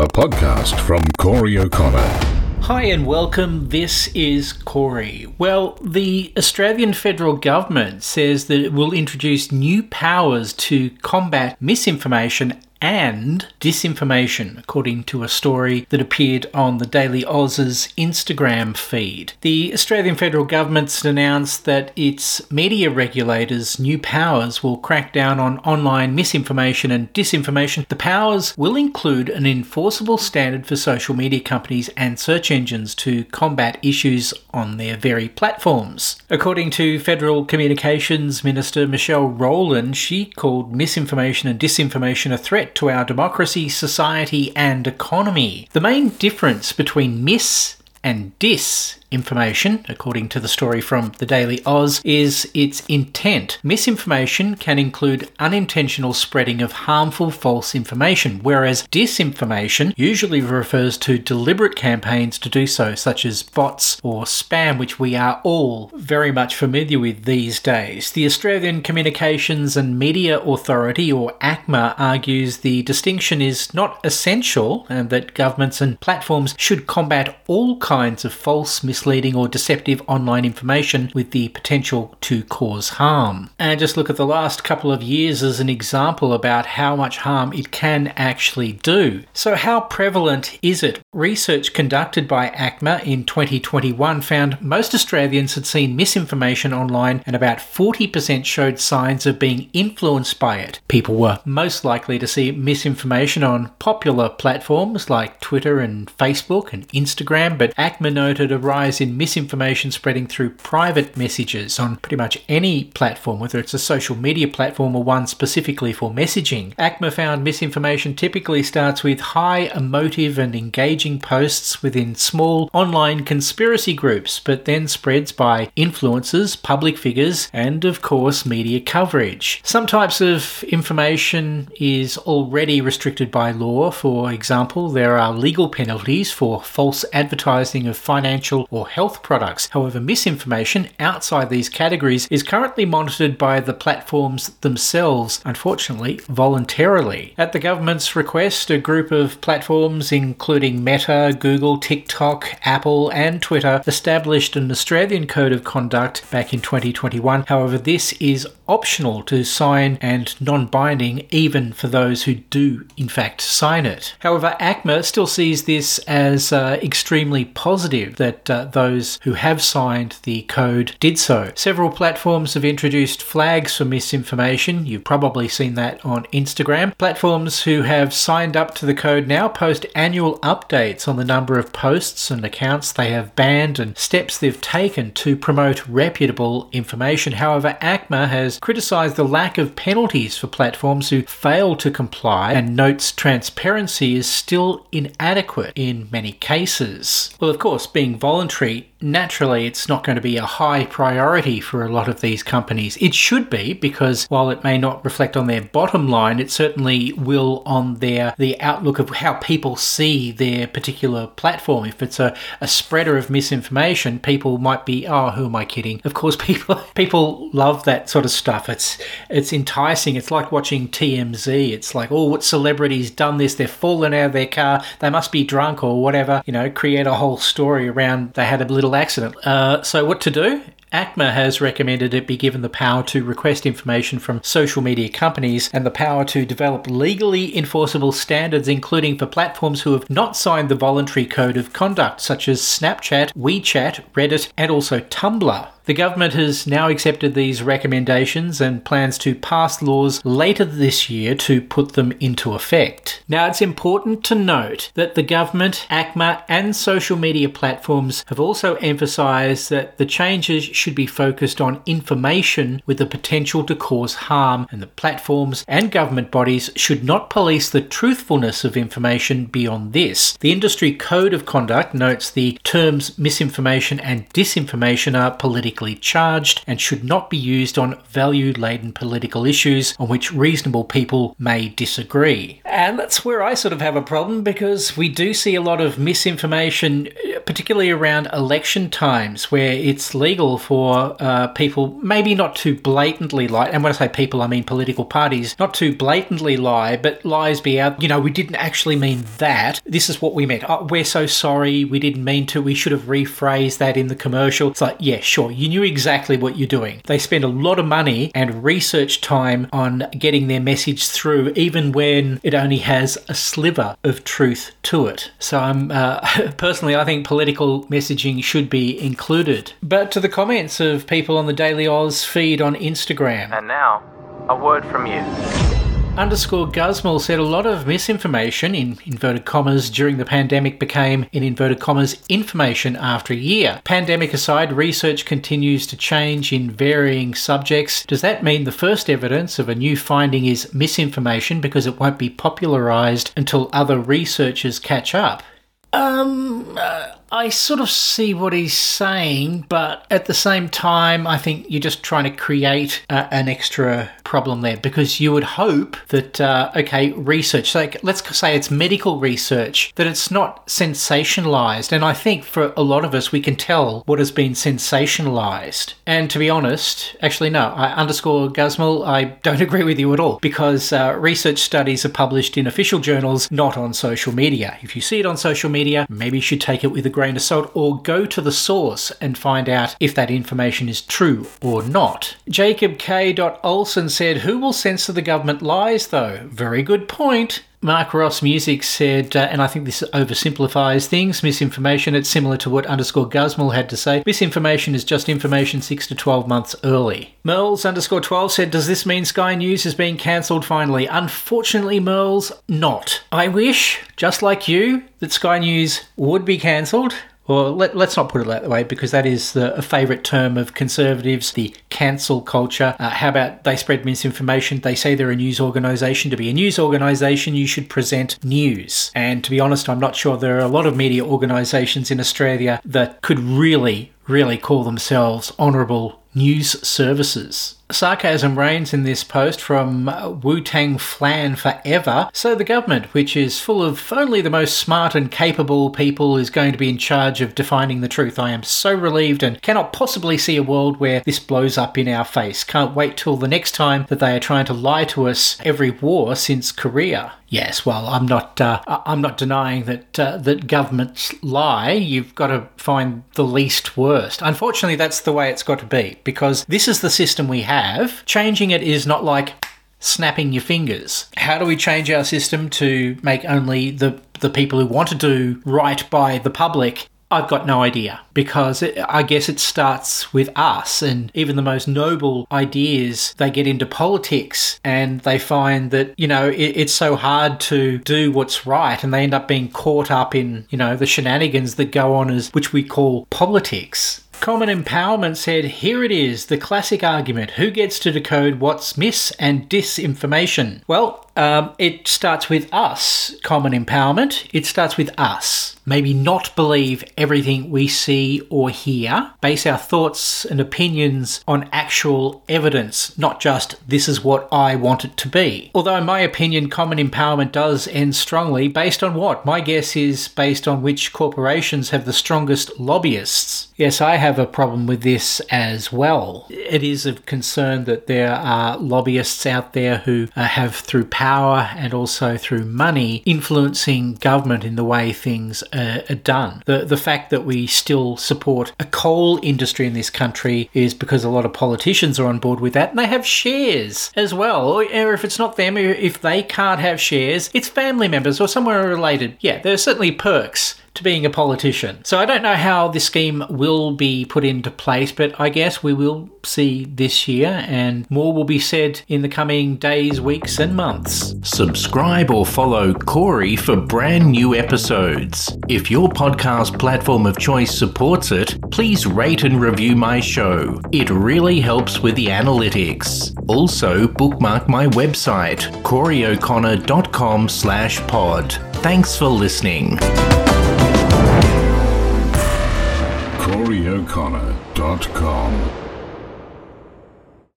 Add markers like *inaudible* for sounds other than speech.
a podcast from Corey O'Connor. Hi and welcome. This is Corey. Well, the Australian federal government says that it will introduce new powers to combat misinformation and disinformation, according to a story that appeared on the Daily Aus's Instagram feed. The Australian federal government's announced that its media regulators' new powers will crack down on online misinformation and disinformation. The powers will include an enforceable standard for social media companies and search engines to combat issues on their very platforms. According to Federal Communications Minister Michelle Rowland, she called misinformation and disinformation a threat threat to our democracy, society, and economy. The main difference between miss and dis information, according to the story from the Daily Aus, is its intent. Misinformation can include unintentional spreading of harmful false information, whereas disinformation usually refers to deliberate campaigns to do so, such as bots or spam, which we are all very much familiar with these days. The Australian Communications and Media Authority, or ACMA, argues the distinction is not essential and that governments and platforms should combat all kinds of false mis misleading or deceptive online information with the potential to cause harm. And just look at the last couple of years as an example about how much harm it can actually do. So, how prevalent is it? Research conducted by ACMA in 2021 found most Australians had seen misinformation online and about 40% showed signs of being influenced by it. People were most likely to see misinformation on popular platforms like Twitter and Facebook and Instagram, but ACMA noted a rise rise in misinformation spreading through private messages on pretty much any platform, whether it's a social media platform or one specifically for messaging. ACMA found misinformation typically starts with high emotive and engaging posts within small online conspiracy groups, but then spreads by influencers, public figures, and of course media coverage. Some types of information is already restricted by law. For example, there are legal penalties for false advertising of financial or or health products. However, misinformation outside these categories is currently monitored by the platforms themselves, unfortunately, voluntarily. At the government's request, a group of platforms, including Meta, Google, TikTok, Apple, and Twitter, established an Australian Code of Conduct back in 2021. However, this is optional to sign and non binding, even for those who do, in fact, sign it. However, ACMA still sees this as uh, extremely positive that uh, those who have signed the code did so. Several platforms have introduced flags for misinformation. You've probably seen that on Instagram. Platforms who have signed up to the code now post annual updates on the number of posts and accounts they have banned and steps they've taken to promote reputable information. However, ACMA has criticised the lack of penalties for platforms who fail to comply and notes transparency is still inadequate in many cases. Well, of course, being voluntary naturally it's not going to be a high priority for a lot of these companies. It should be because while it may not reflect on their bottom line, it certainly will on their the outlook of how people see their particular platform. If it's a, a spreader of misinformation, people might be, oh, who am I kidding? Of course, *laughs* people people love that sort of stuff. It's it's enticing. It's like watching TMZ. It's like, oh, what celebrity's done this? They've fallen out of their car. They must be drunk or whatever. You know, create a whole story around they had a little accident. Uh, so, what to do? ACMA has recommended it be given the power to request information from social media companies and the power to develop legally enforceable standards, including for platforms who have not signed the voluntary code of conduct, such as Snapchat, WeChat, Reddit, and also Tumblr. The government has now accepted these recommendations and plans to pass laws later this year to put them into effect. Now, it's important to note that the government, ACMA, and social media platforms have also emphasised that the changes should be focused on information with the potential to cause harm, and the platforms and government bodies should not police the truthfulness of information beyond this. The Industry Code of Conduct notes the terms misinformation and disinformation are politically charged and should not be used on value laden political issues on which reasonable people may disagree. And that's where I sort of have a problem because we do see a lot of misinformation, particularly around election times, where it's legal for uh, people maybe not to blatantly lie. And when I say people, I mean political parties, not to blatantly lie, but lies be out. You know, we didn't actually mean that. This is what we meant. Oh, we're so sorry. We didn't mean to. We should have rephrased that in the commercial. It's like, yeah, sure. You knew exactly what you're doing. They spend a lot of money and research time on getting their message through, even when it only has a sliver of truth to it. So I'm uh, *laughs* personally, I think political messaging should be included. But to the comments of people on the Daily Aus feed on Instagram. And now, a word from you underscore Guzmal said a lot of misinformation in inverted commas during the pandemic became in inverted commas information after a year. Pandemic aside, research continues to change in varying subjects. Does that mean the first evidence of a new finding is misinformation because it won't be popularized until other researchers catch up? Um, uh, I sort of see what he's saying, but at the same time, I think you're just trying to create uh, an extra problem there because you would hope that, uh, okay, research, like let's say it's medical research, that it's not sensationalized. And I think for a lot of us, we can tell what has been sensationalized. And to be honest, actually, no, I underscore Guzmal, I don't *laughs* agree with you at all because uh, research studies are published in official journals, not on social media. If you see it on social media, maybe you should take it with a grain of salt or go to the source and find out if that information is true or not. Jacob K. Olson said, Who will censor the government lies, though? Very good point. Mark Ross Music said, uh, and I think this oversimplifies things, misinformation. It's similar to what underscore Guzmal had to say. Misinformation is just information 6 to 12 months early. Merles underscore 12 said, Does this mean Sky News is being cancelled finally? Unfortunately, Merles, not. I wish, just like you, that Sky News would be cancelled. Well, let, us not put it that way because that is the, a favourite term of conservatives, the cancel culture. Uh, how about they spread misinformation? They say they're a news organisation. To be a news organisation, you should present news. And to be honest, I'm not sure there are a lot of media organisations in Australia that could really, really call themselves honourable news services. Sarcasm reigns in this post from Wu Tang Flan Forever. So, the government, which is full of only the most smart and capable people, is going to be in charge of defining the truth. I am so relieved and cannot possibly see a world where this blows up in our face. Can't wait till the next time that they are trying to lie to us every war since Korea. Yes, well, I'm not. Uh, I'm not denying that uh, that governments lie. You've got to find the least worst. Unfortunately, that's the way it's got to be because this is the system we have. Changing it is not like snapping your fingers. How do we change our system to make only the the people who want to do right by the public I've got no idea because it, I guess it starts with us, and even the most noble ideas, they get into politics and they find that, you know, it, it's so hard to do what's right, and they end up being caught up in, you know, the shenanigans that go on as which we call politics. Common Empowerment said, Here it is, the classic argument. Who gets to decode what's mis and disinformation? Well, um, it starts with us, Common Empowerment. It starts with us maybe not believe everything we see or hear, base our thoughts and opinions on actual evidence, not just this is what I want it to be. Although, in my opinion, common empowerment does end strongly, based on what? My guess is based on which corporations have the strongest lobbyists. Yes, I have a problem with this as well. It is of concern that there are lobbyists out there who uh, have, through power and also through money, influencing government in the way things uh, are done. The the fact that we still support a coal industry in this country is because a lot of politicians are on board with that, and they have shares as well. Or, or if it's not them, if they can't have shares, it's family members or somewhere related. Yeah, there are certainly perks to being a politician. So I don't know how this scheme will be put into place, but I guess we will see this year, and more will be said in the coming days, weeks, and months. Subscribe or follow Corey for brand new episodes. If your podcast platform of choice supports it, please rate and review my show. It really helps with the analytics. Also, bookmark my website, coreyo'connor.com slash pod. Thanks for listening. CoreyO'Connor.com